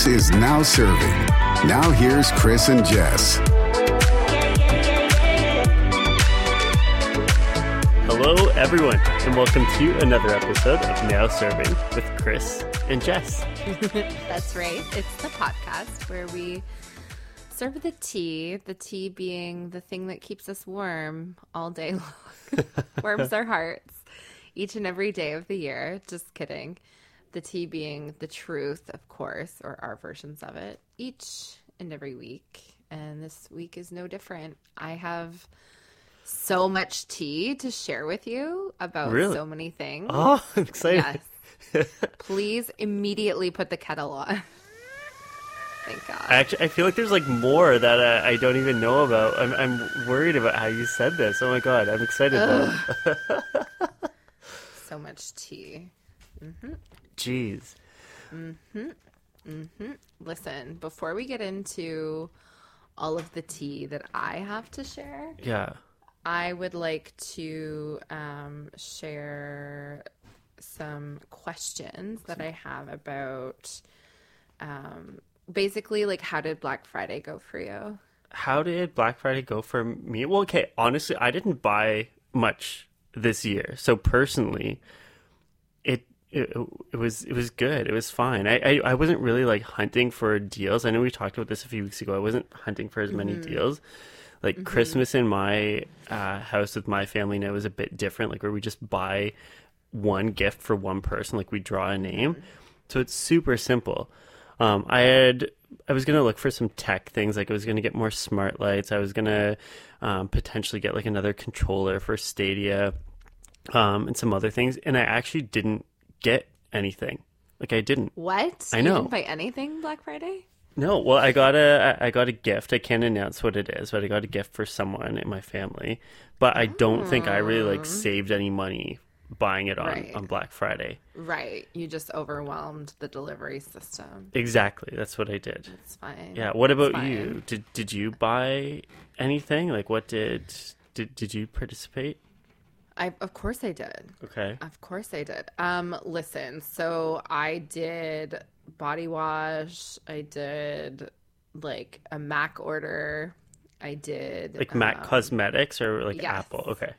This is Now Serving. Now here's Chris and Jess. Hello, everyone, and welcome to another episode of Now Serving with Chris and Jess. That's right. It's the podcast where we serve the tea, the tea being the thing that keeps us warm all day long, warms our hearts each and every day of the year. Just kidding. The tea being the truth, of course, or our versions of it, each and every week. And this week is no different. I have so much tea to share with you about Really? so many things. Oh, I'm excited. Yes. Please immediately put the kettle on. Thank God. Actually, I feel like there's like more that uh, I don't even know about. I'm, I'm worried about how you said this. Oh my god, I'm excited though. so much tea. Jeez. Mm-hmm. Mm-hmm. Listen, before we get into all of the tea that I have to share, Yeah. I would like to um, share some questions that I have about um, basically like how did Black Friday go for you? How did Black Friday go for me? Well, okay, honestly, I didn't buy much this year. So personally, it it, it was it was good. It was fine. I, I I wasn't really like hunting for deals. I know we talked about this a few weeks ago. I wasn't hunting for as many deals. Like Christmas in my uh, house with my family now is a bit different. Like where we just buy one gift for one person. Like we draw a name, so it's super simple. Um, I had I was gonna look for some tech things. Like I was gonna get more smart lights. I was gonna um, potentially get like another controller for Stadia um, and some other things. And I actually didn't get anything. Like I didn't. What? I You know. didn't buy anything Black Friday? No, well, I got a I got a gift. I can't announce what it is, but I got a gift for someone in my family. But I don't think I really like oh. saved any money buying it on Right. on Black Friday. Right. You just overwhelmed the delivery system. Exactly, that's what I did. It's fine. Yeah. What about you? Did did you buy anything? Like, what did did did you participate? I of course I did. Okay. Of course I did. Um, listen, so I did body wash. I did like a Mac order. I did Like Mac um, Cosmetics or like yes. Apple? Okay.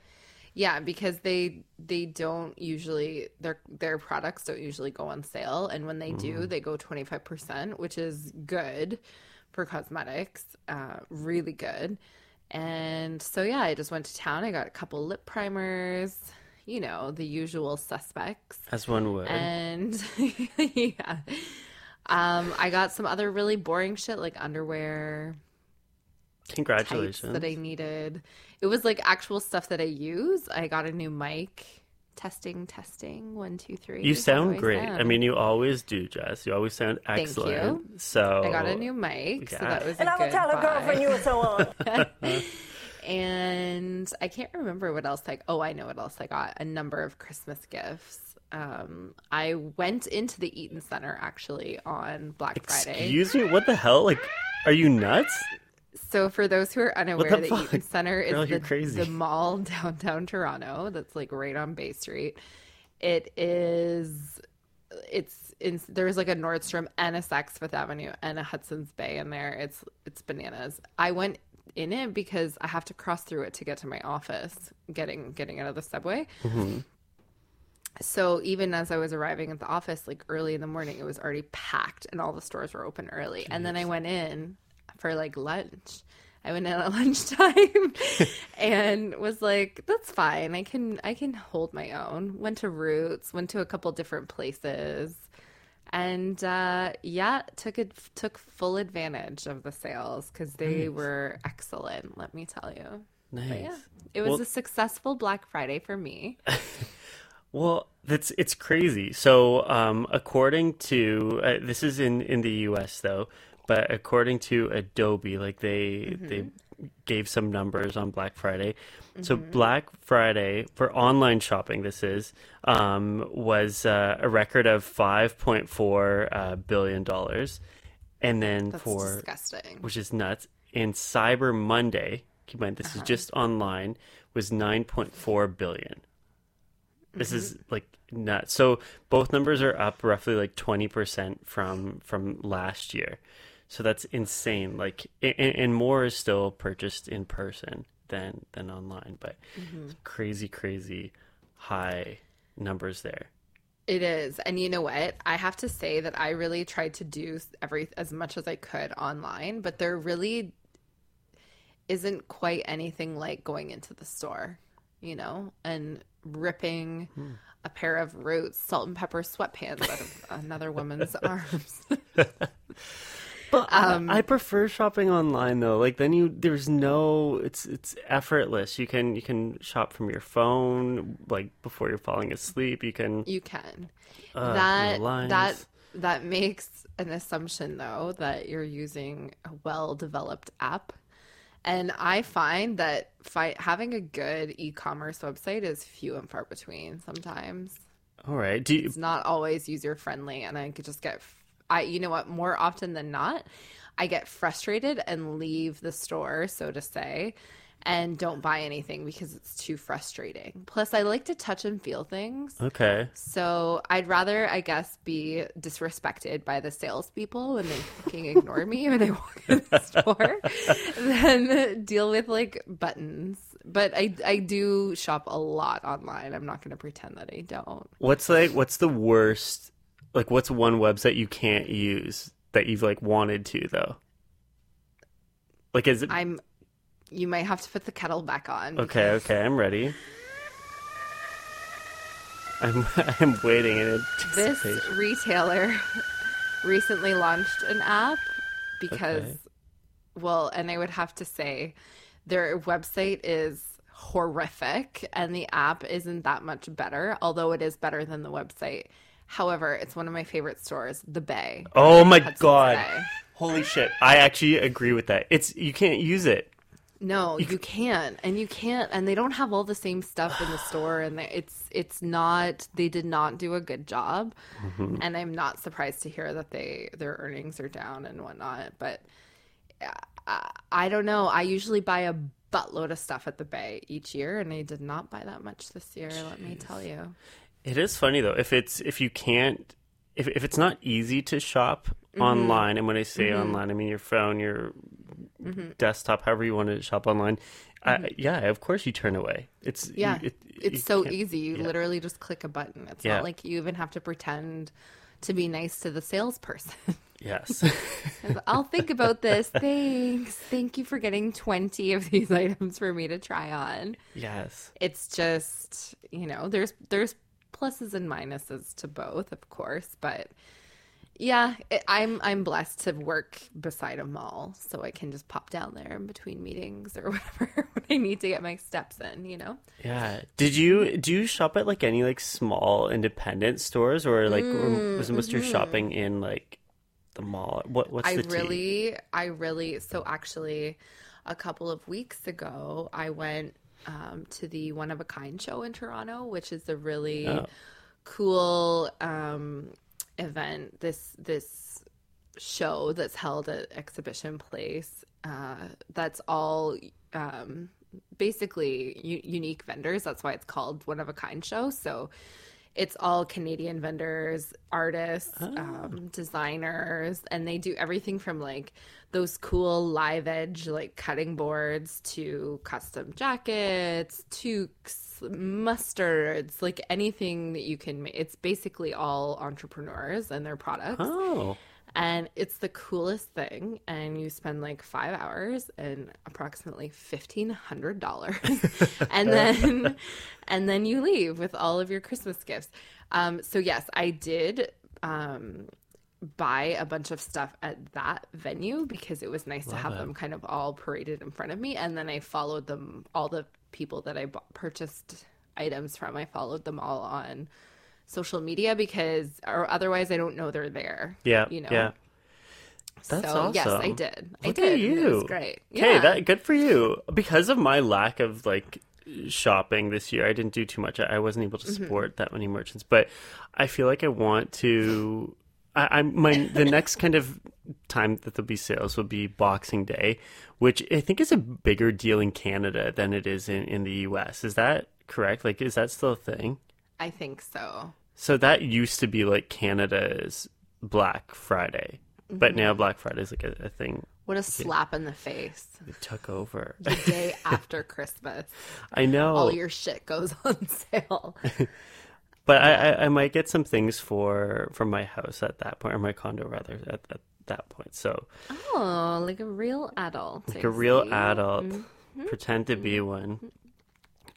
Yeah, because they they don't usually their their products don't usually go on sale, and when they do, they go twenty five percent, which is good for cosmetics. Uh, really good. And so yeah, I just went to town. I got a couple lip primers, you know, the usual suspects. As one would. And yeah. Um, I got some other really boring shit like underwear, Congratulations. that I needed. It was like actual stuff that I use. I got a new mic. Testing, testing. One, two, three. You How do sound great. I mean, you always do, Jess. You always sound excellent. Thank you. excellent. So I got a new mic, so yeah. that was And a I will tell a buy. girlfriend you were so on. and I can't remember what else. Like, oh, I know what else I got. A number of Christmas gifts. Um, I went into the Eaton Center actually on Black Friday. Excuse me, what the hell? Like, are you nuts? So, for those who are unaware, the the? Eaton Center is Girl, the, the mall downtown Toronto that's like right on Bay Street. It is, it's in, there's like a Nordstrom and a Saks Fifth Avenue and a Hudson's Bay in there. It's it's bananas. I went in it because I have to cross through it to get to my office, getting getting out of the subway. So even as I was arriving at the office, like early in the morning, it was already packed and all the stores were open early. And then I went in for like lunch. I went in at lunchtime and was like, "That's fine. I can I can hold my own." Went to Roots, went to a couple different places, and uh, yeah, took it took full advantage of the sales because they were excellent. Let me tell you. Nice. But yeah, it was Well- a successful Black Friday for me. Well, that's it's crazy. So, um, according to uh, this is in in the U.S. though, but according to Adobe, like they they gave some numbers on Black Friday. So Black Friday for online shopping, this is um, was uh, a record of five point four uh, billion dollars, and then That's for disgusting. which is nuts. And Cyber Monday, keep in mind this is just online, was nine point four billion. This is like nuts. So both numbers are up roughly like twenty percent from from last year. So that's insane. Like, and, and more is still purchased in person than than online, but mm-hmm. crazy, crazy high numbers there. It is. And you know what? I have to say that I really tried to do every as much as I could online, but there really isn't quite anything like going into the store, you know, and ripping hmm. a pair of roots, salt and pepper sweatpants out of another woman's arms. But I- I prefer shopping online though. Like then you there's no it's it's effortless. You can you can shop from your phone like before you're falling asleep. You can You can. Uh, that that that makes an assumption though that you're using a well-developed app. And I find that fi- having a good e-commerce website is few and far between sometimes. all right. Do you, It's not always user friendly and I could just get I you know what more often than not I get frustrated and leave the store so to say and don't buy anything because it's too frustrating. Plus I like to touch and feel things. okay. So I'd rather, I guess, be disrespected by the salespeople when they fucking ignore me when I walk in the store than deal with like buttons. But I, I do shop a lot online. I'm not going to pretend that I don't. What's like what's the worst like what's one website you can't use that you've like wanted to though? Like is it I'm. You might have to put the kettle back on. Okay, okay, I'm ready. I'm I'm waiting in This retailer recently launched an app because, Okay. well, and I would have to say their website is horrific and the app isn't that much better, although it is better than the website. However, it's one of my favorite stores, The Bay. Oh my Hudson's god. Bay. Holy shit. I actually agree with that. It's you can't use it. No, you can't, and you can't, and they don't have all the same stuff in the store, and they- it's it's not. They did not do a good job, Mm-hmm. and I'm not surprised to hear that they their earnings are down and whatnot. But uh, I, I don't know. I usually buy a buttload of stuff at the Bay each year, and I did not buy that much this year. Let me tell you. It is funny though. If it's if you can't if if it's not easy to shop Mm-hmm. online, and when I say online, I mean your phone, your Mm-hmm. desktop, however you want to shop online. I, yeah, of course you turn away. It's you- Yeah, it- you it's so easy. You yeah. literally just click a button. It's Yeah. not like you even have to pretend to be nice to the salesperson. Yes. I'll think about this. Thanks. Thank you for getting 20 of these items for me to try on. yes. It's just, you know, there's there's pluses and minuses to both, of course, but yeah, it, I'm I'm blessed to work beside a mall, so I can just pop down there in between meetings or whatever when I need to get my steps in, you know. Yeah. Did you do you shop at like any like small independent stores or like Mm, or was most of your shopping in like the mall? What what's mm-hmm. I the tea? really, I really, so actually, a couple of weeks ago, I went um, to the One of a Kind show in Toronto, which is a really Oh. cool um, event. This this show that's held at Exhibition Place. Uh, that's all um, basically u- unique vendors. That's why it's called One of a Kind show. So it's all Canadian vendors, artists, um, designers, and they do everything from like those cool live edge like cutting boards to custom jackets, toques, mustards, like anything that you can make. It's basically all entrepreneurs and their products Oh. And it's the coolest thing. And you spend like five hours and approximately fifteen hundred dollars. And then and then you leave with all of your christmas gifts. Um so yes i did um buy a bunch of stuff at that venue because it was nice to have them kind of all paraded in front of me. And then i followed them all the people that i bought, purchased items from i followed them all on social media because or otherwise i don't know they're there Yeah. you know Yeah. That's so yes i did Look i did at you. it was great Okay, yeah that good for you. Because of my lack of like shopping this year, I didn't do too much. I I wasn't able to Mm-hmm. support that many merchants, but I feel like I want to. I, I'm my the next kind of time that there'll be sales will be Boxing Day, which I think is a bigger deal in Canada than it is in in the U.S. Is that correct? Like, is that still a thing? I think so. So that used to be like Canada's Black Friday, but now Black Friday is like a, a thing What a slap in the face. It took over. The day after Christmas, I know, all your shit goes on sale. but I, I I might get some things for for my house at that point, or my condo rather at, at that point. So Oh, like a real adult. like a real adult, Mm-hmm. pretend to be one.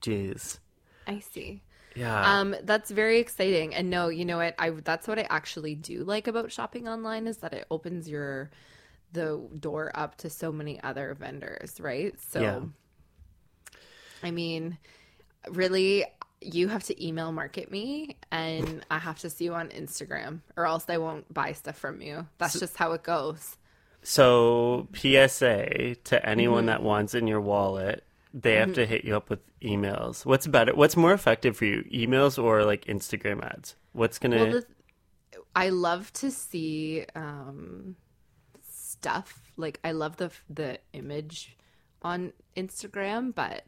Jeez, I see. Yeah. Um, that's very exciting. And no, you know what? I that's what I actually do like about shopping online is that it opens your the door up to so many other vendors, right? So Yeah. I mean, really you have to email market me and I have to see you on Instagram or else I won't buy stuff from you. That's just how it goes. So PSA to anyone Mm-hmm. that wants in your wallet, they have to hit you up with emails. What's better? What's more effective for you, emails or like Instagram ads? What's gonna? Well, the, I love to see um, stuff. Like I love the the image on Instagram, but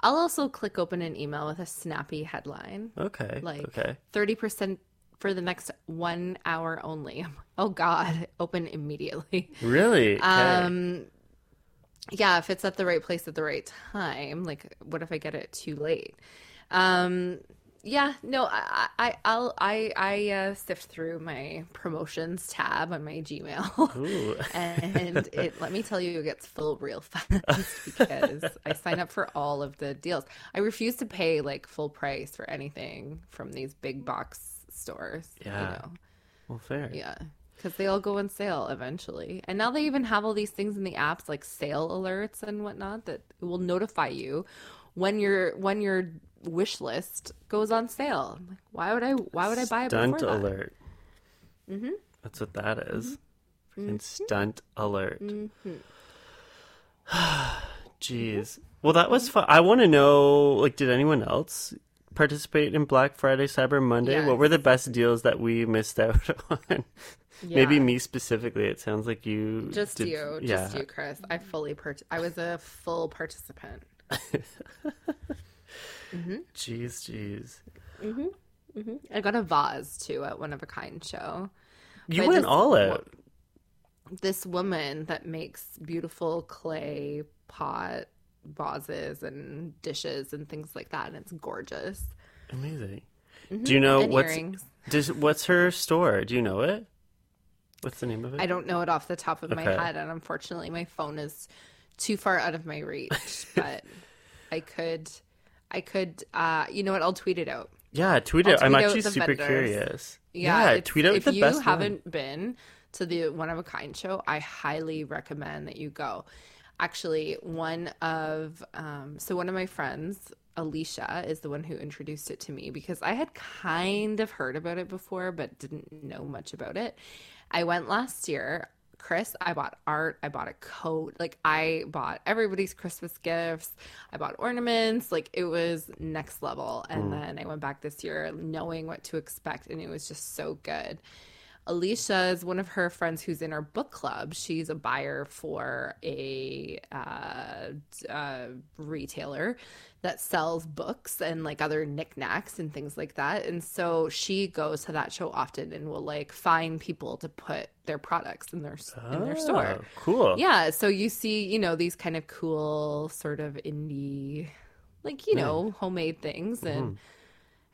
I'll also click open an email with a snappy headline, okay, like okay. thirty percent for the next one hour only. Oh God, open immediately. Really? Okay. Um, yeah, if it's at the right place at the right time. Like, what if I get it too late? Um, yeah, no, I, I, I'll, I, I uh, sift through my promotions tab on my Gmail, and it. Let me tell you, it gets full real fast because I sign up for all of the deals. I refuse to pay like full price for anything from these big box stores. Yeah. you know. well, fair. Yeah. Because they all go on sale eventually. And now they even have all these things in the apps like sale alerts and whatnot that will notify you when your when your wish list goes on sale. I'm like, why would I why would I buy it Stunt before that? alert. Mm-hmm. That's what that is. Mm-hmm. Stunt alert. Jeez. Mm-hmm. Well, that was fun. I want to know, like, did anyone else participate in Black Friday, Cyber Monday? What were the best deals that we missed out on? Maybe me specifically. It sounds like you. Just did- you, yeah. just you, Chris. I fully part- I was a full participant. Mm-hmm. Jeez, jeez. Mm-hmm, mm-hmm. I got a vase too at one of a kind show. You went just- all out. This woman that makes beautiful clay pot vases and dishes and things like that, and it's gorgeous. Amazing. Do you know Mm-hmm. And what's does, what's her store? Do you know it? What's the name of it? I don't know it off the top of my head, and unfortunately, my phone is too far out of my reach. but I could, I could, uh, you know what? I'll tweet it out. Yeah, tweet I'll it. I'm actually super vendors. curious. Yeah, it's- tweet out if the you best haven't been to the one of a kind show, I highly recommend that you go. Actually, one of um, so one of my friends, Alicia, is the one who introduced it to me because I had kind of heard about it before, but didn't know much about it. I went last year. Chris, I bought art, I bought a coat, like I bought everybody's Christmas gifts, I bought ornaments, like it was next level. And mm. then I went back this year knowing what to expect, and it was just so good. Alicia is one of her friends who's in our book club. She's a buyer for a uh, uh, retailer that sells books and like other knickknacks and things like that. And so she goes to that show often and will like find people to put their products in their in their store. Oh, Cool. Yeah, so you see, you know, these kind of cool sort of indie like, you know, homemade things and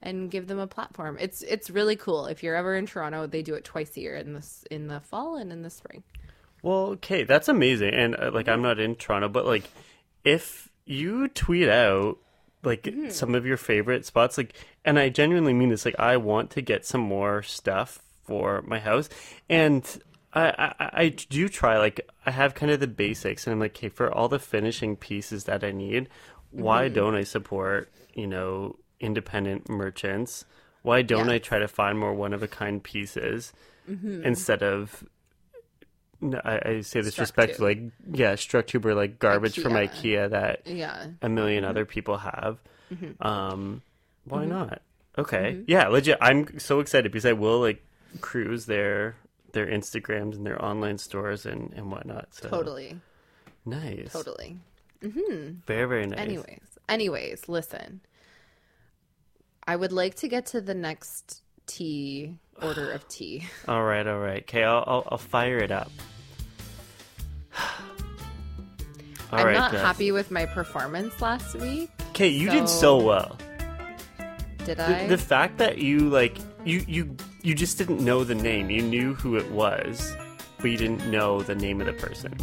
and give them a platform. It's it's really cool. If you're ever in Toronto, they do it twice a year in this in the fall and in the spring. Well, okay, that's amazing. And uh, like, I'm not in Toronto, but like, if you tweet out like Mm-hmm. some of your favorite spots, like, and I genuinely mean this, like, I want to get some more stuff for my house, and I, I, I do try. Like, I have kind of the basics, and I'm like, okay, for all the finishing pieces that I need, why Mm-hmm. don't I support, you know, independent merchants? Why don't I try to find more one of a kind pieces Mm-hmm. instead of no, I, I say this respectfully, like yeah, Structube or like garbage from IKEA. IKEA that Yeah. a 1000000 Mm-hmm. other people have. Um, why not? Okay, yeah, legit. I'm so excited because I will like cruise their their Instagrams and their online stores and and whatnot. So Totally. nice, Totally. very very nice. Anyways, anyways, listen. I would like to get to the next tea order of tea. All right, all right. Okay, I'll, I'll, I'll fire it up. I'm right, not Jess. happy with my performance last week. Okay, you did so- so well. Did The, I? the fact that you like you you you just didn't know the name. You knew who it was, but you didn't know the name of the person.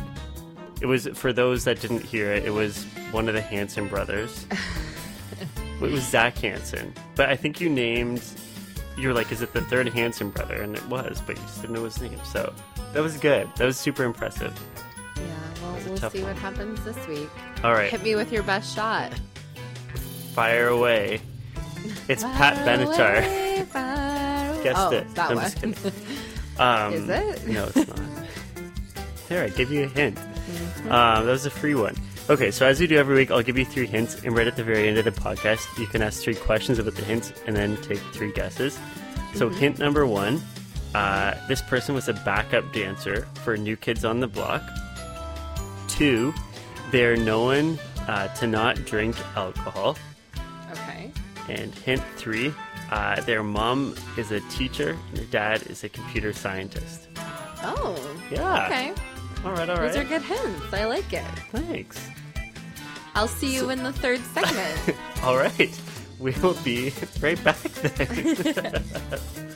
It was for those that didn't hear it. It was one of the Hanson brothers. it was Zac Hanson, but I think you named. You were like, "Is it the third Hanson brother?" And it was, but you just didn't know his name. So that was good. That was super impressive. yeah, well, we'll see one. what happens this week. All right, Hit me with your best shot. fire away. It's Pat Benatar. away. Guessed oh, it. That I'm one. just kidding. Um, Is it? No, it's not. There, I give you a hint. Mm-hmm. Um, that was a free one. Okay, so as we do every week, I'll give you three hints, and right at the very end of the podcast, you can ask three questions about the hints and then take three guesses. So, Mm-hmm. hint number one uh, this person was a backup dancer for New Kids on the Block. Two, they're known uh, to not drink alcohol. okay. And hint three, uh, their mom is a teacher, and their dad is a computer scientist. Oh. Yeah. Okay. All right, all right. Those are good hints. I like it. Thanks. I'll see you in the third segment. All right. We will be right back then.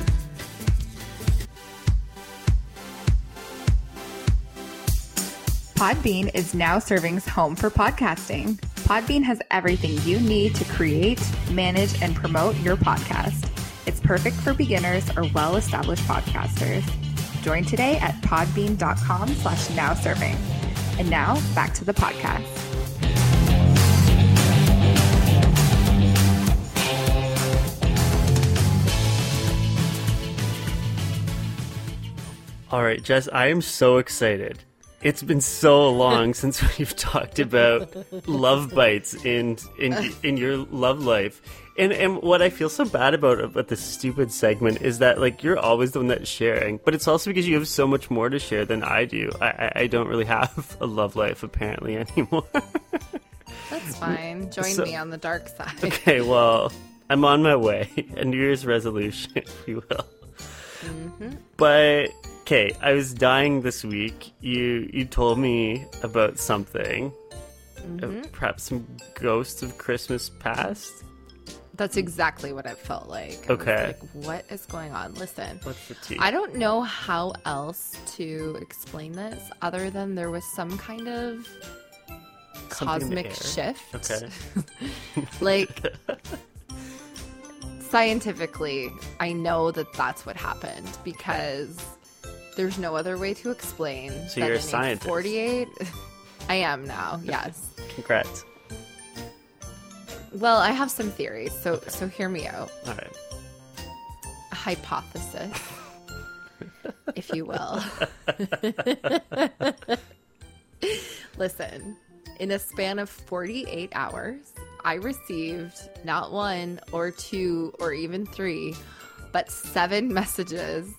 Podbean is now Serving's home for podcasting. Podbean has everything you need to create, manage, and promote your podcast. It's perfect for beginners or well-established podcasters. Join today at podbean.com slash now serving. And now back to the podcast. All right, Jess, I am so excited. It's been so long since we've talked about love bites in in in your love life. And and what I feel so bad about about this stupid segment is that like you're always the one that's sharing, but it's also because you have so much more to share than I do. I I, I don't really have a love life apparently anymore. That's fine. Join So- me on the dark side. okay, well, I'm on my way. A New Year's resolution, if you will. Mm-hmm. But okay, I was dying this week. You you told me about something, uh, perhaps some ghosts of Christmas past. That's exactly what it felt like. Okay. like, what is going on? Listen. What's the tea? I don't know how else to explain this other than there was some kind of Something cosmic shift. Okay. like scientifically, I know that that's what happened because there's no other way to explain. So that you're a scientist. 48. I am now. Yes. Congrats. Well, I have some theories, so so hear me out. All right. A hypothesis, if you will. Listen, in a span of 48 hours, I received not one or two or even three, but seven messages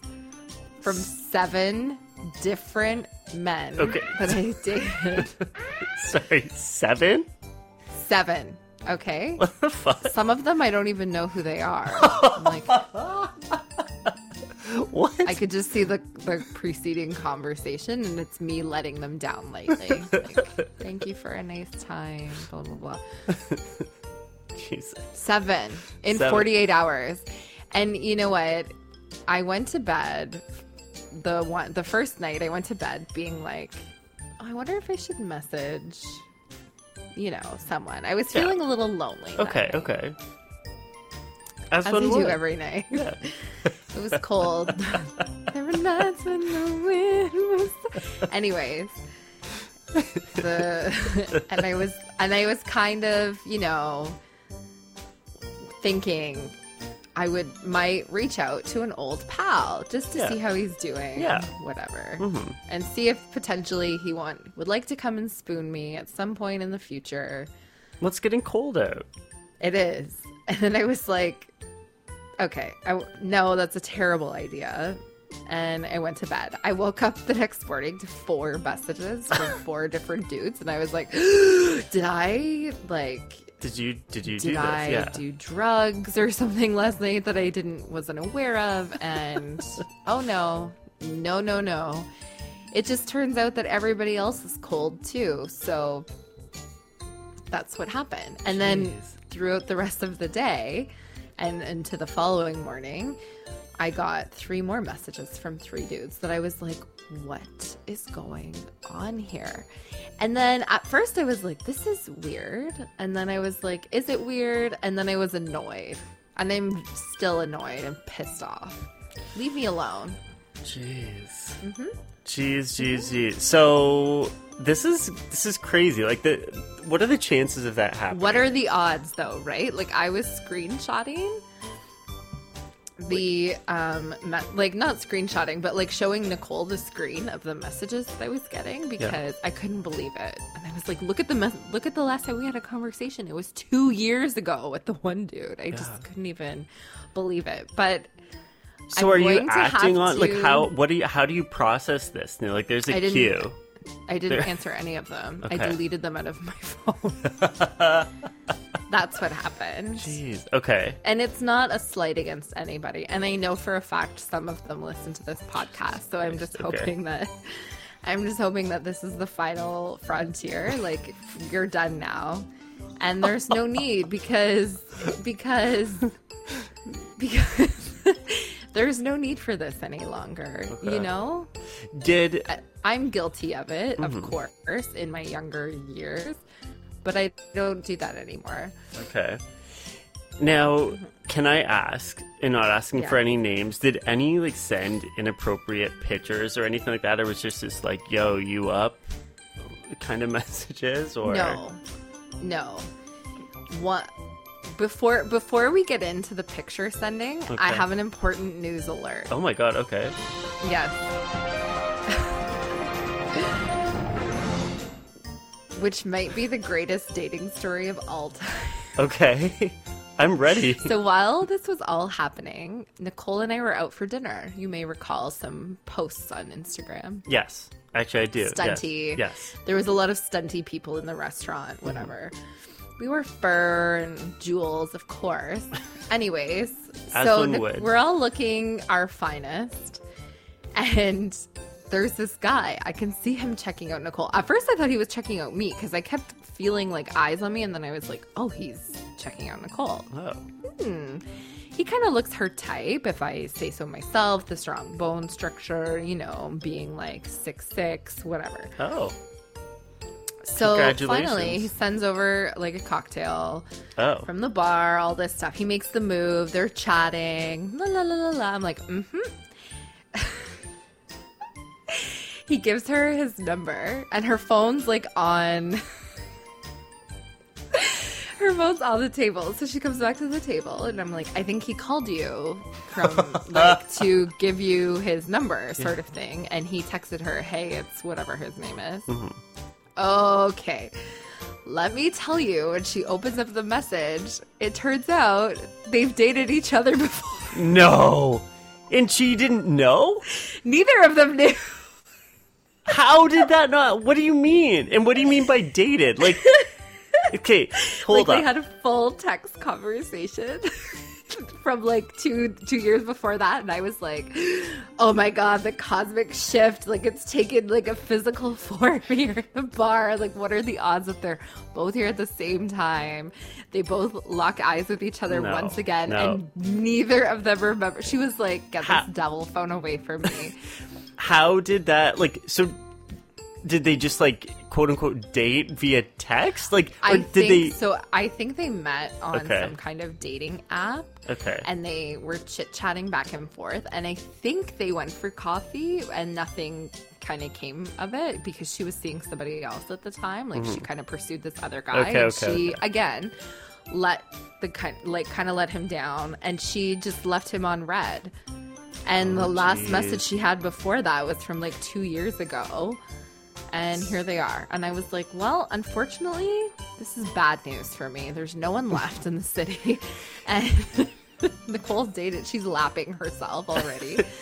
from seven different men Okay. that I dated. Sorry, seven. Seven. Okay. What the fuck? Some of them I don't even know who they are. I'm like, What? I could just see the, the preceding conversation, and it's me letting them down lately. Like, Thank you for a nice time. Blah blah blah. Jesus. Seven in Seven. 48 hours, and you know what? I went to bed the one the first night. I went to bed being like, oh, I wonder if I should message, you know, someone. I was Yeah. feeling a little lonely. Okay. Okay. As, As one I do every night. Yeah. It was cold. there were nights when the wind was. Anyways, the and I was and I was kind of you know thinking I would might reach out to an old pal just to Yeah. see how he's doing. Yeah. whatever, Mhm. and see if potentially he want would like to come and spoon me at some point in the future. Well, it's getting cold out. It is. And then I was like, okay, I, no, that's a terrible idea. And I went to bed. I woke up the next morning to four messages from four different dudes. And I was like, did I like Did you did you did do this? I yeah. do drugs or something last night that I didn't wasn't aware of? And oh no, no, no, no. It just turns out that everybody else is cold too. So that's what happened. And then throughout the rest of the day and into the following morning, I got three more messages from three dudes that I was like, what is going on here? And then at first I was like, this is weird. And then I was like, is it weird? And then I was annoyed. And I'm still annoyed and pissed off. Leave me alone. Jeez. Mm-hmm. Jeez, jeez, jeez. So this is this is crazy. Like the what are the chances of that happening? What are the odds though, right? Like I was screenshotting the um me- like not screenshotting but like showing Nicole the screen of the messages that I was getting because I couldn't believe it. And I was like, look at the look at the last time we had a conversation. It was 2 years ago with the one dude. I just couldn't even believe it. But So I'm are you to acting on like how what do you how do you process this? Like there's a I didn't- queue. I didn't There- answer any of them. I deleted them out of my phone. That's what happened. Jeez. Okay. And it's not a slight against anybody. And I know for a fact some of them listen to this podcast. So I'm just Okay. hoping that I'm just hoping that this is the final frontier. Like you're done now. And there's no need because because because there's no need for this any longer. Okay. You know? Did I- I'm guilty of it, Mm-hmm. of course, in my younger years. But I don't do that anymore. okay. Now, can I ask, and not asking for any names, did any like send inappropriate pictures or anything like that, or was just this like, "Yo, you up?" kind of messages, or No, no. What? Before before we get into the picture sending, I have an important news alert. Oh my god. Okay. Yes. Which might be the greatest dating story of all time. Okay. I'm ready. So while this was all happening, Nicole and I were out for dinner. You may recall some posts on Instagram. yes. Actually, I do. Yes. Stunty. Yes. There was a lot of stunty people in the restaurant, mm-hmm. whatever. We were fur and jewels, of course. Anyways, As so we're all looking our finest. And there's this guy. I can see him checking out Nicole. At first, I thought he was checking out me because I kept feeling like eyes on me. And then I was like, oh, he's checking out Nicole. Oh. Hmm. He kind of looks her type, if I say so myself. The strong bone structure, you know, being like six six, whatever. Oh. So finally, he sends over like a cocktail Oh. from the bar, all this stuff. He makes the move. They're chatting. La la la la la. I'm like, mm hmm. He gives her his number, and her phone's like on. her phone's on the table, so she comes back to the table, and I'm like, I think he called you from like to give you his number, sort of thing. And he texted her, "Hey, it's whatever his name is." Mm-hmm. Okay. Let me tell you, when she opens up the message, it turns out they've dated each other before. No. And she didn't know? Neither of them knew. How did that not? What do you mean? And what do you mean by dated? Like, okay, hold like on. they had a full text conversation from like two two years before that, and I was like, "Oh my god, the cosmic shift! Like it's taken like a physical form here at the bar. Like, what are the odds that they're both here at the same time? They both lock eyes with each other No, once again, no. and neither of them remember." She was like, "Get this devil phone away from me." How did that, like, so did they just, like, quote unquote date via text? Like, I did think they. so. I think they met on Okay. some kind of dating app. Okay. and they were chit chatting back and forth. And I think they went for coffee, and nothing kind of came of it because she was seeing somebody else at the time. Like she kind of pursued this other guy, Mm-hmm. Okay, and okay, she again let the kind like kind of let him down, and she just left him on read. And the oh, last Oh, geez. message she had before that was from like two years ago. And here they are. And I was like, well, unfortunately, this is bad news for me. There's no one left in the city. And Nicole's dated, she's lapping herself already.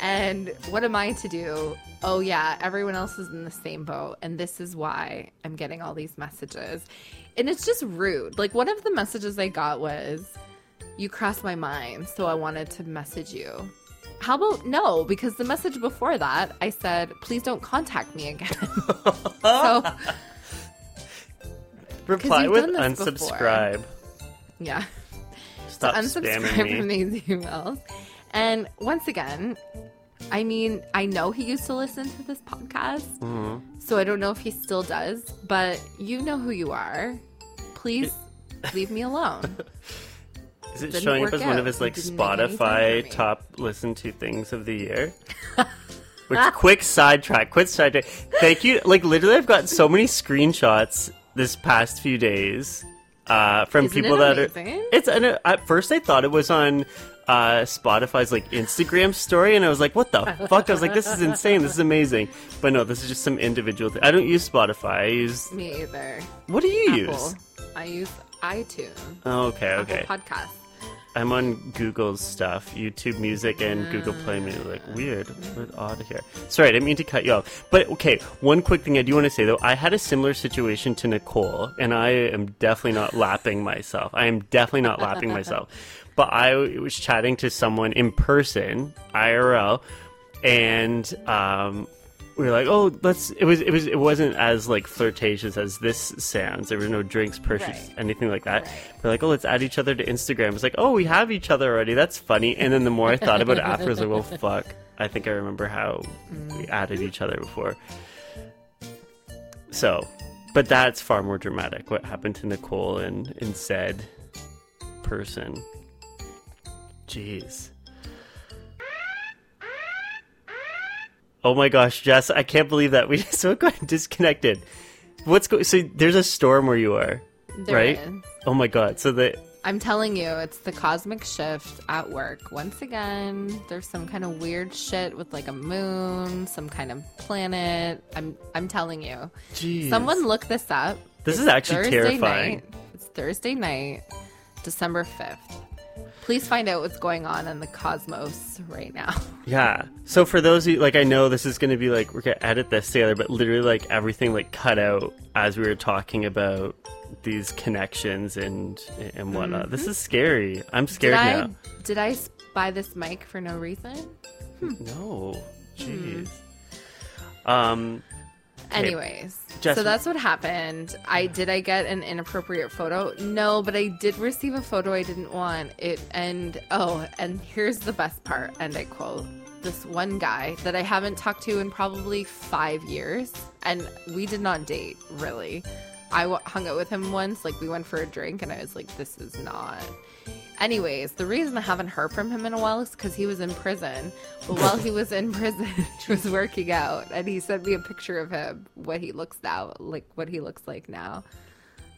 And what am I to do? Oh, yeah, everyone else is in the same boat. And this is why I'm getting all these messages. And it's just rude. Like, one of the messages I got was, You crossed my mind, so I wanted to message you. How about no? Because the message before that, I said, Please don't contact me again. so, Reply with this before. unsubscribe. yeah. Stop unsubscribe from these emails. And once again, I mean, I know he used to listen to this podcast, Mm-hmm. so I don't know if he still does, but you know who you are. Please leave me alone. Is it showing up as one of his like Didn't make any time for Spotify top listened to things of the year? Which quick sidetrack, quick sidetrack. Thank you. Like literally, I've gotten so many screenshots this past few days uh, from Isn't people that are. It's and uh, at first I thought it was on uh, Spotify's like Instagram story, and I was like, "What the fuck?" I was like, "This is insane. This is amazing." But no, this is just some individual thing. I don't use Spotify. I use. Me either. What do you Apple. use? I use iTunes. Oh, okay, okay. Podcast. I'm on Google's stuff, YouTube Music and Google Play Music. Weird, weird, odd here. Sorry, I didn't mean to cut you off. But okay, one quick thing I do want to say though, I had a similar situation to Nicole, and I am definitely not lapping myself. I am definitely not lapping myself. But I was chatting to someone in person, IRL, and um, we were like, "Oh, let's." It was. It was. It wasn't as like flirtatious as this sounds. There were no drinks, purchased, Right. anything like that. Right. We're like, "Oh, let's add each other to Instagram." It's like, "Oh, we have each other already. That's funny." And then the more I thought about it after, I was like, "Well, fuck." I think I remember how we mm. added each other before. So, but that's far more dramatic. What happened to Nicole and and said person? Jeez. Oh my gosh, Jess, I can't believe that we so got disconnected. What's going? So there's a storm where you are, There right? is. Oh my god. So the I'm telling you, it's the cosmic shift at work. Once again, there's some kind of weird shit with like a moon, some kind of planet. I'm I'm telling you. Jeez. Someone look this up. This It's is actually Thursday terrifying. Night. It's Thursday night, December 5th. Please find out what's going on in the cosmos right now. Yeah. So for those of you, like, I know this is going to be like we're gonna edit this together, but literally, like everything like cut out as we were talking about these connections and and whatnot. This is scary. I'm Did scared I now. did I buy this mic for no reason? No. Hmm. Jeez. Um. Anyways, so that's what happened. I did I get an inappropriate photo? No, but I did receive a photo I didn't want. It and oh, and here's the best part, and I quote this one guy that I haven't talked to in probably five years, and we did not date really. I w- hung out with him once, like we went for a drink, and I was like, this is not. Anyways, the reason I haven't heard from him in a while is because he was in prison. But while he was in prison, he was working out, and he sent me a picture of him, what he looks now, like what he looks like now.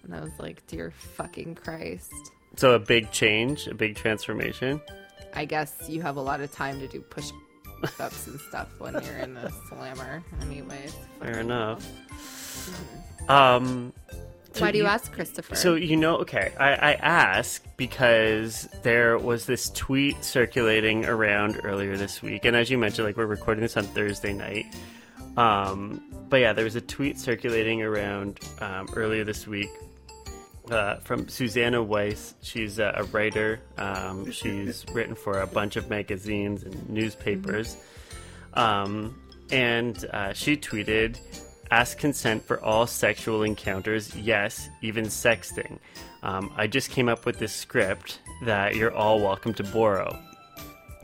And I was like, dear fucking Christ. So a big change, a big transformation. I guess you have a lot of time to do push ups and stuff when you're in a slammer. Anyways. Fair enough. hell. Um. Why do you ask, Christopher? So you know, okay, I, I ask because there was this tweet circulating around earlier this week, and as you mentioned, like we're recording this on Thursday night. Um, but yeah, there was a tweet circulating around um, earlier this week uh, from Suzannah Weiss. She's a, a writer. Um, she's written for a bunch of magazines and newspapers. Um, and uh, she tweeted, Ask consent for all sexual encounters. Yes, even sexting. Um, I just came up with this script that you're all welcome to borrow.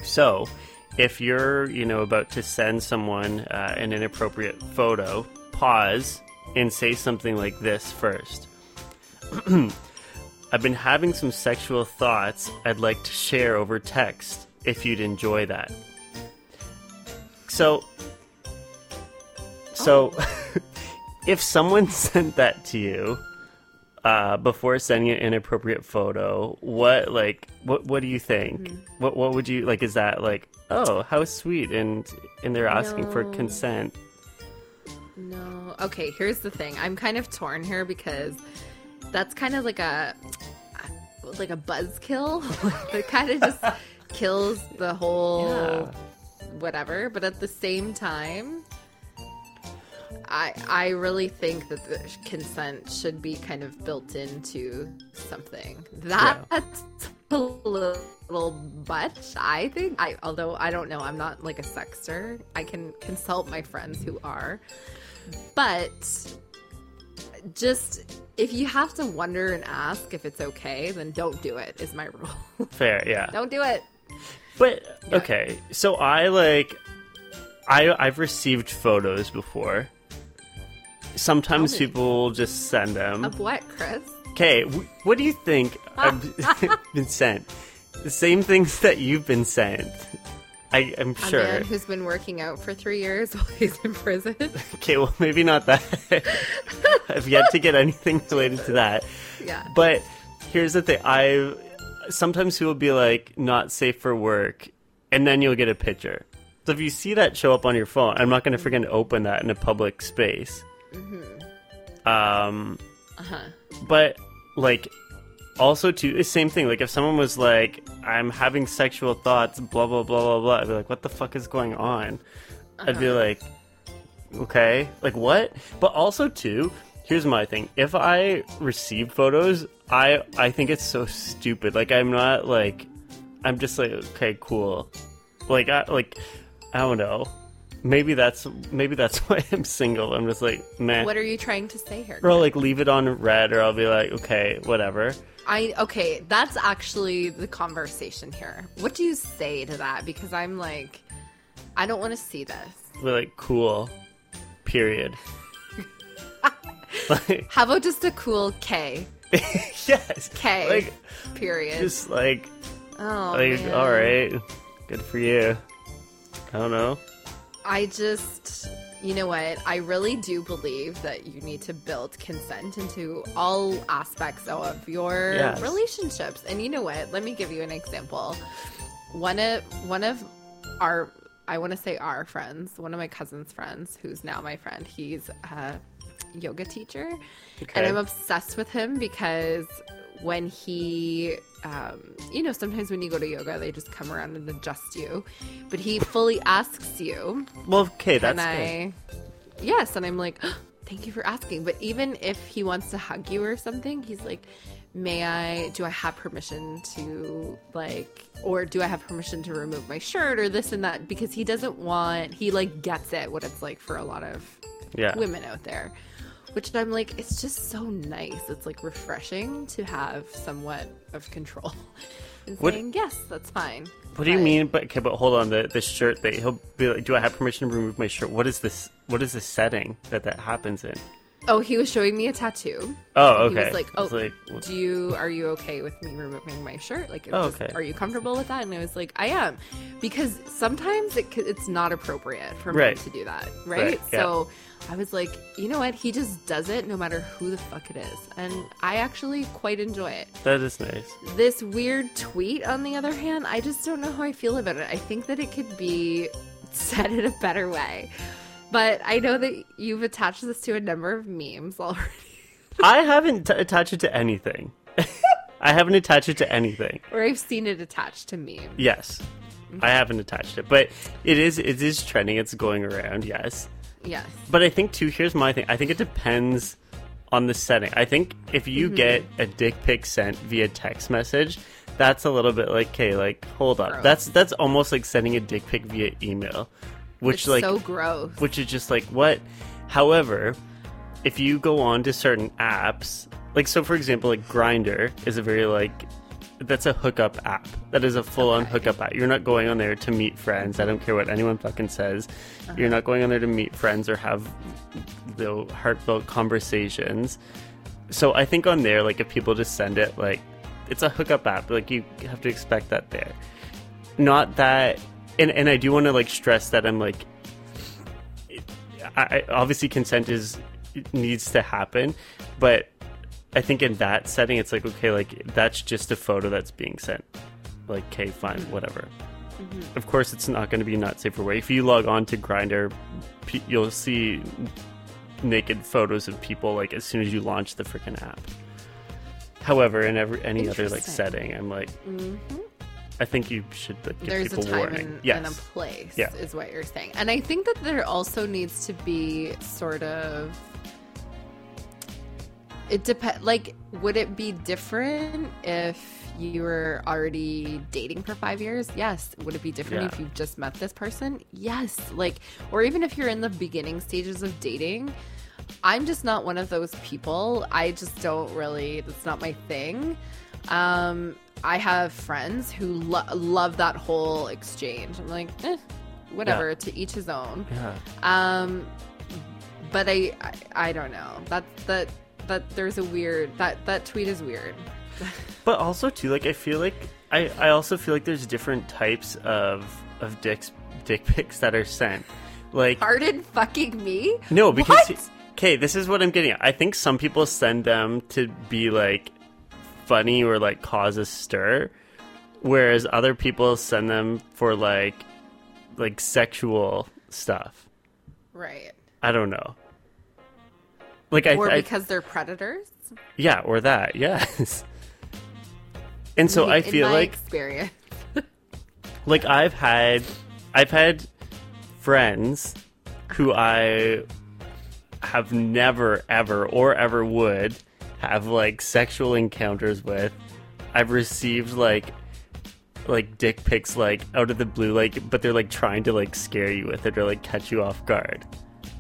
So, if you're, you know, about to send someone uh, an inappropriate photo, pause and say something like this first. I've been having some sexual thoughts I'd like to share over text if you'd enjoy that. So, so if someone sent that to you uh, before sending an inappropriate photo, what like what what do you think? What what would you like? Is that like oh how sweet and and they're asking for consent? No. Okay, here's the thing. I'm kind of torn here because that's kind of like a like a buzzkill. it kind of just kills the whole whatever. But at the same time, I I really think that the consent should be kind of built into something. That's a little much, I think. I although I don't know, I'm not like a sexter. I can consult my friends who are. But just if you have to wonder and ask if it's okay, then don't do it. Is my rule. Fair, yeah. don't do it. But okay, so I like I I've received photos before. Sometimes people just send them. Of what, Chris? Okay, w- what do you think I've been sent? The same things that you've been sent. I, I'm A sure. man who's been working out for three years while he's in prison. Okay, well, maybe not that. I've yet to get anything related to that. yeah. But here's the thing: I sometimes people will be like not safe for work, and then you'll get a picture. So if you see that show up on your phone, I'm not going to mm-hmm. freaking open that in a public space. Um, Uh-huh. but like also too the same thing. Like if someone was like i'm having sexual thoughts blah blah blah blah blah i'd be like what the fuck is going on? I'd be like okay like what? But also too here's my thing. If i receive photos i i think it's so stupid. Like i'm not like i'm just like okay cool. Like i like i don't know maybe that's maybe that's why i'm single i'm just like man What are you trying to say here? or I'll, like leave it on read, or I'll be like, okay, whatever. I okay, that's actually the conversation here. What do you say to that? Because I'm like, I don't want to see this. Be like, cool. Period. like, How about just a cool K? yes. K. Like, period. just like, oh, like, man. all right, good for you. I don't know. I just, you know what? I really do believe that you need to build consent into all aspects of your Yes. relationships. And you know what? Let me give you an example. One of one of our I want to say our friends, one of my cousin's friends, who's now my friend. He's a yoga teacher, Okay. and I'm obsessed with him because when he um, you know sometimes when you go to yoga they just come around and adjust you but he fully asks you Well, okay, that's and good. I, yes, and I'm like, thank you for asking. But even if he wants to hug you or something, he's like, may I? Do I have permission to like, or do I have permission to remove my shirt or this and that? Because he doesn't want. He like gets it what it's like for a lot of Yeah. women out there. Which I'm like, it's just so nice. It's like refreshing to have somewhat of control and What- saying, yes, that's fine. What do you mean? But okay, but hold on. The the shirt that he'll be like, do I have permission to remove my shirt? What is this? What is the setting that that happens in? Oh, he was showing me a tattoo. Oh, okay. He was like, "Oh, It's like, do you are you okay with me removing my shirt? Like, Oh, just- okay. are you comfortable with that?" And I was like, "I am," because sometimes it, it's not appropriate for Right. to do that, Right, right? yeah. I was like, you know what? He just does it no matter who the fuck it is, and I actually quite enjoy it. that is nice. This weird tweet, on the other hand, I just don't know how I feel about it. I think that it could be said in a better way. But I know that you've attached this to a number of memes already. I haven't t- attached it to anything. I haven't attached it to anything. Or I've seen it attached to memes. Yes, I haven't attached it, but it is it is trending. It's going around. Yes, Yes. but I think too. Here's my thing. I think it depends on the setting. I think if you Mm-hmm. get a dick pic sent via text message, that's a little bit like, okay, like hold up. Gross. That's that's almost like sending a dick pic via email, which It's like so gross. which is just like what however if you go on to certain apps like so for example like Grindr is a very like that's a hookup app. That is a full-on Okay. hookup app. You're not going on there to meet friends. I don't care what anyone fucking says. Uh-huh. you're not going on there to meet friends or have the heartfelt conversations. So i think on there like if people just send it like it's a hookup app. Like you have to expect that there. Not that and, and i do want to like stress that i'm like I, I- obviously consent is needs to happen, but I think in that setting, it's like okay, like that's just a photo that's being sent. Like, okay, fine, whatever. Mm-hmm. Of course, it's not going to be not safe for work. If you log on to Grindr, you'll see naked photos of people like as soon as you launch the freaking app. However, in every any other like setting, I'm like, mm-hmm. I think you should like, give There's a time warning. and, yes. and a place, Yeah. is what you're saying. And I think that there also needs to be sort of. It depends. Like, would it be different if you were already dating for five years? Yes. Would it be different Yeah. if you've just met this person? Yes. Like, or even if you're in the beginning stages of dating. I'm just not one of those people. I just don't really. That's not my thing. Um, I have friends who lo- love that whole exchange. I'm like, eh, whatever. Yeah. To each his own. yeah. Um, but I, I, I don't know. That that that there's a weird that that tweet is weird. But also too, like I feel like I, I also feel like there's different types of of dicks dick pics that are sent. Like Pardon fucking me? no, because What? okay, this is what I'm getting at. I think some people send them to be like funny or like cause a stir, whereas other people send them for like like sexual stuff. Right. I don't know. Like I, Or I because they're predators. yeah, or that yes. And so I feel like experience. like I've had I've had friends who I have never ever or ever would have like sexual encounters with. I've received like like dick pics like out of the blue like but they're like trying to like scare you with it or like catch you off guard.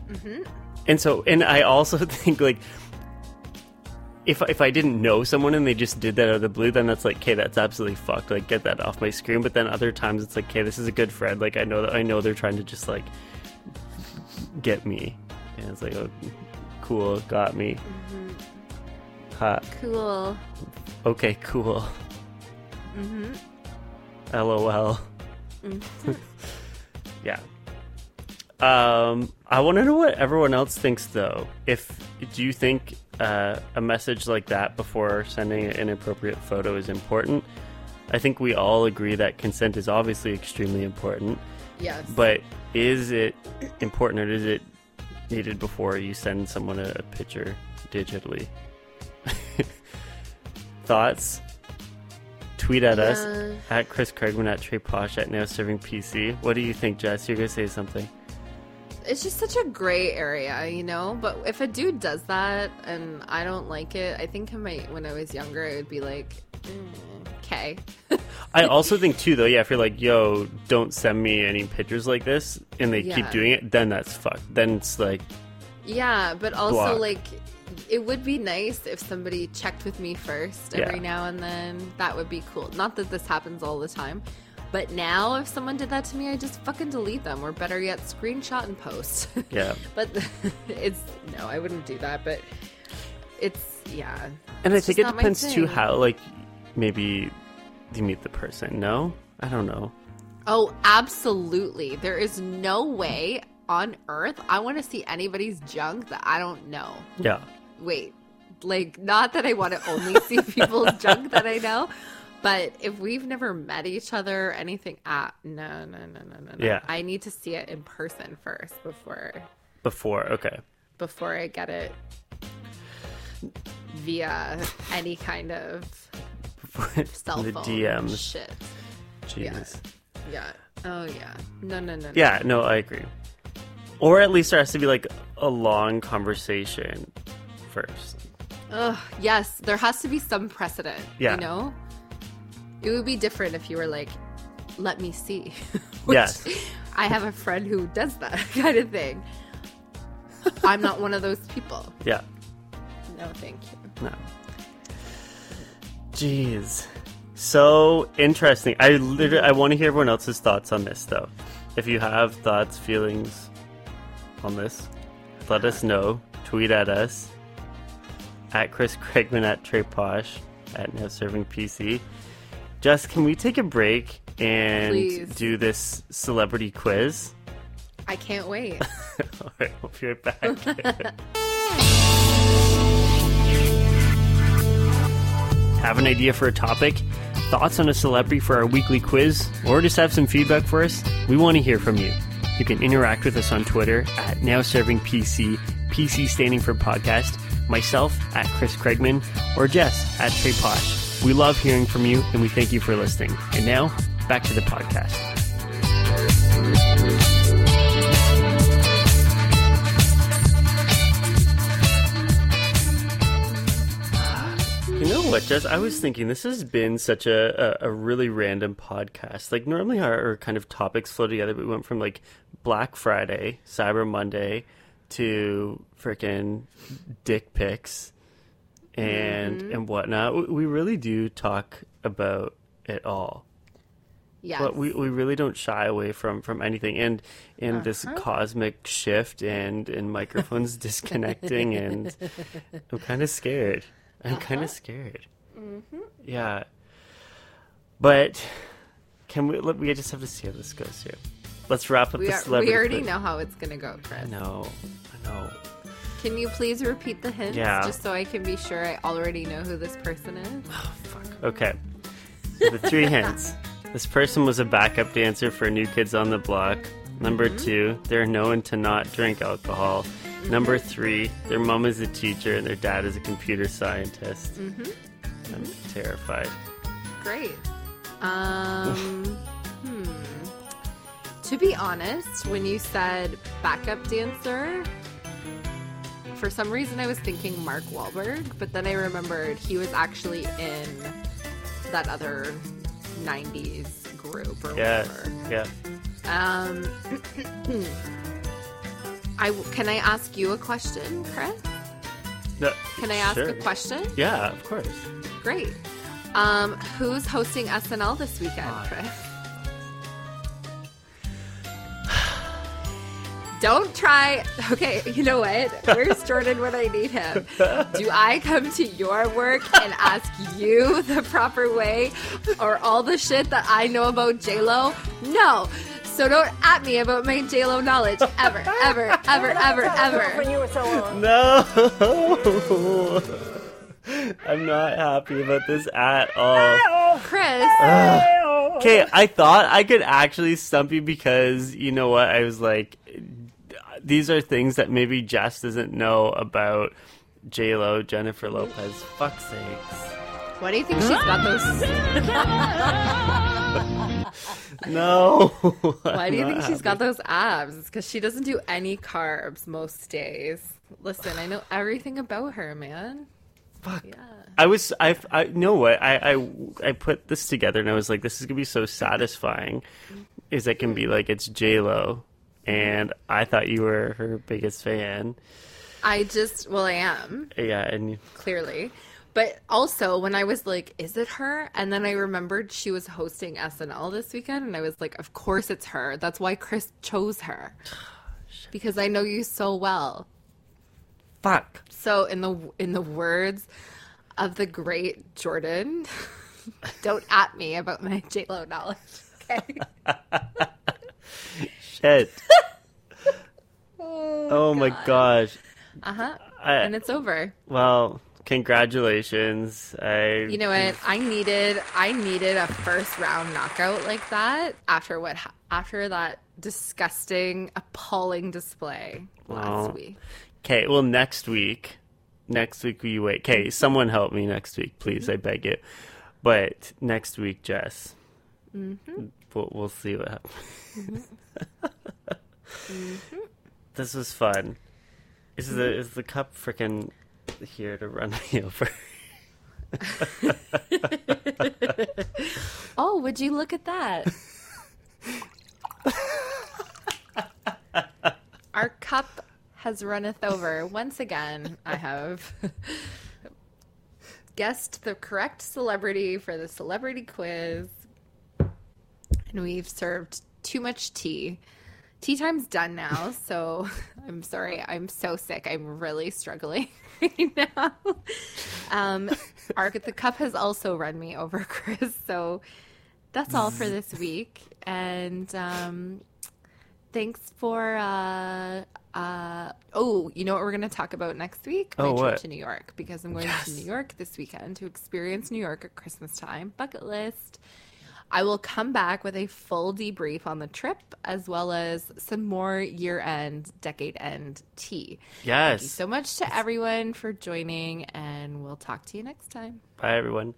Mm-hmm. And so and I also think like if if I didn't know someone and they just did that out of the blue, then that's like, okay, that's absolutely fucked. Like, get that off my screen. But then other times it's like, okay, this is a good friend. Like, I know that I know they're trying to just like get me, and it's like, oh, cool, got me. Mm-hmm. Hot. Cool. Okay, cool. Mm-hmm. LOL. Mm-hmm. yeah. Um, I want to know what everyone else thinks, though. If do you think uh, a message like that before sending an inappropriate photo is important? I think we all agree that consent is obviously extremely important, Yes. but is it important or is it needed before you send someone a, a picture digitally? Thoughts? Tweet at us at Chris Craigman at Trey Posh at Now Serving PC. What do you think, Jess? You're gonna say something. It's just such a gray area, you know. But if a dude does that and I don't like it, I think in my when I was younger, it would be like, mm, okay, I also think too, though. Yeah, if you're like, "Yo, don't send me any pictures like this," and they keep doing it, then that's fucked. Then it's like, yeah. But also Block. like, it would be nice if somebody checked with me first every Yeah. now and then. That would be cool. Not that this happens all the time. But now, if someone did that to me, I just fucking delete them, or better yet, screenshot and post. yeah. but it's no, I wouldn't do that. But it's yeah. And I think it depends too how like maybe you meet the person. No, I don't know. Oh, absolutely. There is no way on earth I want to see anybody's junk that I don't know. Yeah, Wait, like, not that I want to only see people's junk that I know, but if we've never met each other or anything, ah, no, no, no, no, no, no. Yeah. I need to see it in person first before before. Okay. before I get it via any kind of cell the phone DMs. shit. Jeez. Yeah. Oh yeah. No, no, no. no. Yeah, no, I agree. Or at least there has to be like a long conversation first. Ugh, yes, there has to be some precedent. Yeah. You know? It would be different if you were like, let me see. Yes. I have a friend who does that kind of thing. I'm not one of those people. Yeah. No, thank you. No. Jeez. So interesting. I literally I want to hear everyone else's thoughts on this though. If you have thoughts, feelings on this, let us know. Tweet at us at Chris Craigman at Trey Posh at Now Serving PC. Jess, can we take a break and Please. do this celebrity quiz? I can't wait. All right, we'll be right back. have an idea for a topic? Thoughts on a celebrity for our weekly quiz? Or just have some feedback for us? We want to hear from you. You can interact with us on Twitter at Now Serving PC, PC standing for podcast, myself at Chris Craigman, or Jess at Trey Posh. We love hearing from you, and we thank you for listening. And now, back to the podcast. You know what, Jess? I was thinking this has been such a, a, a really random podcast. Like normally our, our kind of topics flow together, but we went from like Black Friday, Cyber Monday, to freaking dick pics and and whatnot. We- We really do talk about it all. Yes. But we, we really don't shy away from, from anything. And and this Uh-huh. cosmic shift and, and microphones disconnecting and I'm kind of scared. I'm kind Uh-huh. of scared. Mm-hmm. Yeah. But can we let we just have to see how this goes here. Let's wrap up we, the are, celebrity we already know how it's going to go, Chris. No. I know. Can you please repeat the hints Yeah. just so I can be sure I already know who this person is? Oh, fuck. Okay. So the three hints. This person was a backup dancer for New Kids on the Block. Number Mm-hmm. two, they're known to not drink alcohol. Number three, their mom is a teacher and their dad is a computer scientist. Mm-hmm. I'm terrified. Great. Um, hmm. To be honest, when you said backup dancer, for some reason I was thinking Mark Wahlberg, but then I remembered he was actually in that other 90s group or Yeah, whatever. yeah. Um, I can I ask you a question, Chris? No, Can I ask sure. a question? Yeah, of course. Great. Um, who's hosting SNL this weekend, Chris? Don't try. Okay, you know what? Where's Jordan when I need him? Do I come to your work and ask you the proper way or all the shit that I know about JLo? No. So don't at me about my JLo knowledge ever, ever, ever, ever, ever. No! I'm not happy about this at all. Chris, Okay, I thought I could actually stump you because you know what? I was like, these are things that maybe Jess doesn't know about J Lo, Jennifer Lopez. Fuck's sakes. what do you think she's got those? No. Why do you think she's got those abs? It's because she doesn't do any carbs most days. Listen, I know everything about her, man. Fuck. Yeah. I was I I know what I I I put this together and I was like this is gonna be so satisfying, is it can be like it's J Lo, and I thought you were her biggest fan. I just, well, I am, Yeah, and clearly. But also, when I was like, is it her? And then I remembered she was hosting SNL this weekend, and I was like, of course it's her. That's why Chris chose her. Because I know you so well. fuck. So in the in the words of the great Jordan, don't at me about my J Lo knowledge. Okay. Shit. oh my gosh. Uh huh. And it's over. well, congratulations. I You know what? I needed I needed a first round knockout like that after what after that disgusting, appalling display last Oh. week. Okay, well next week, next week we wait. Okay, someone help me next week, please. I beg you. But next week, Jess, Mm-hmm. we'll, we'll see what happens. This was fun. Is the Mm-hmm. is the cup freaking here to run me over? Oh, would you look at that? Our cup has runneth over. Once again, I have guessed the correct celebrity for the celebrity quiz. And we've served too much tea. Tea time's done now, so I'm sorry. I'm so sick. I'm really struggling right now. Um, our, the cup has also run me over, Chris. So that's all for this week. And um, thanks for. Uh, uh, oh, you know what we're going to talk about next week? My Oh, trip what? to New York because I'm going to New York this weekend to experience New York at Christmas time. Bucket list. I will come back with a full debrief on the trip as well as some more year end, decade end tea. Yes. Thank you so much to everyone for joining, and we'll talk to you next time. Bye, everyone.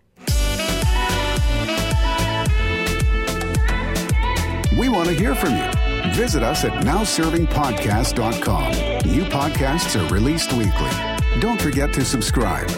We want to hear from you. Visit us at nowservingpodcast.com. New podcasts are released weekly. Don't forget to subscribe.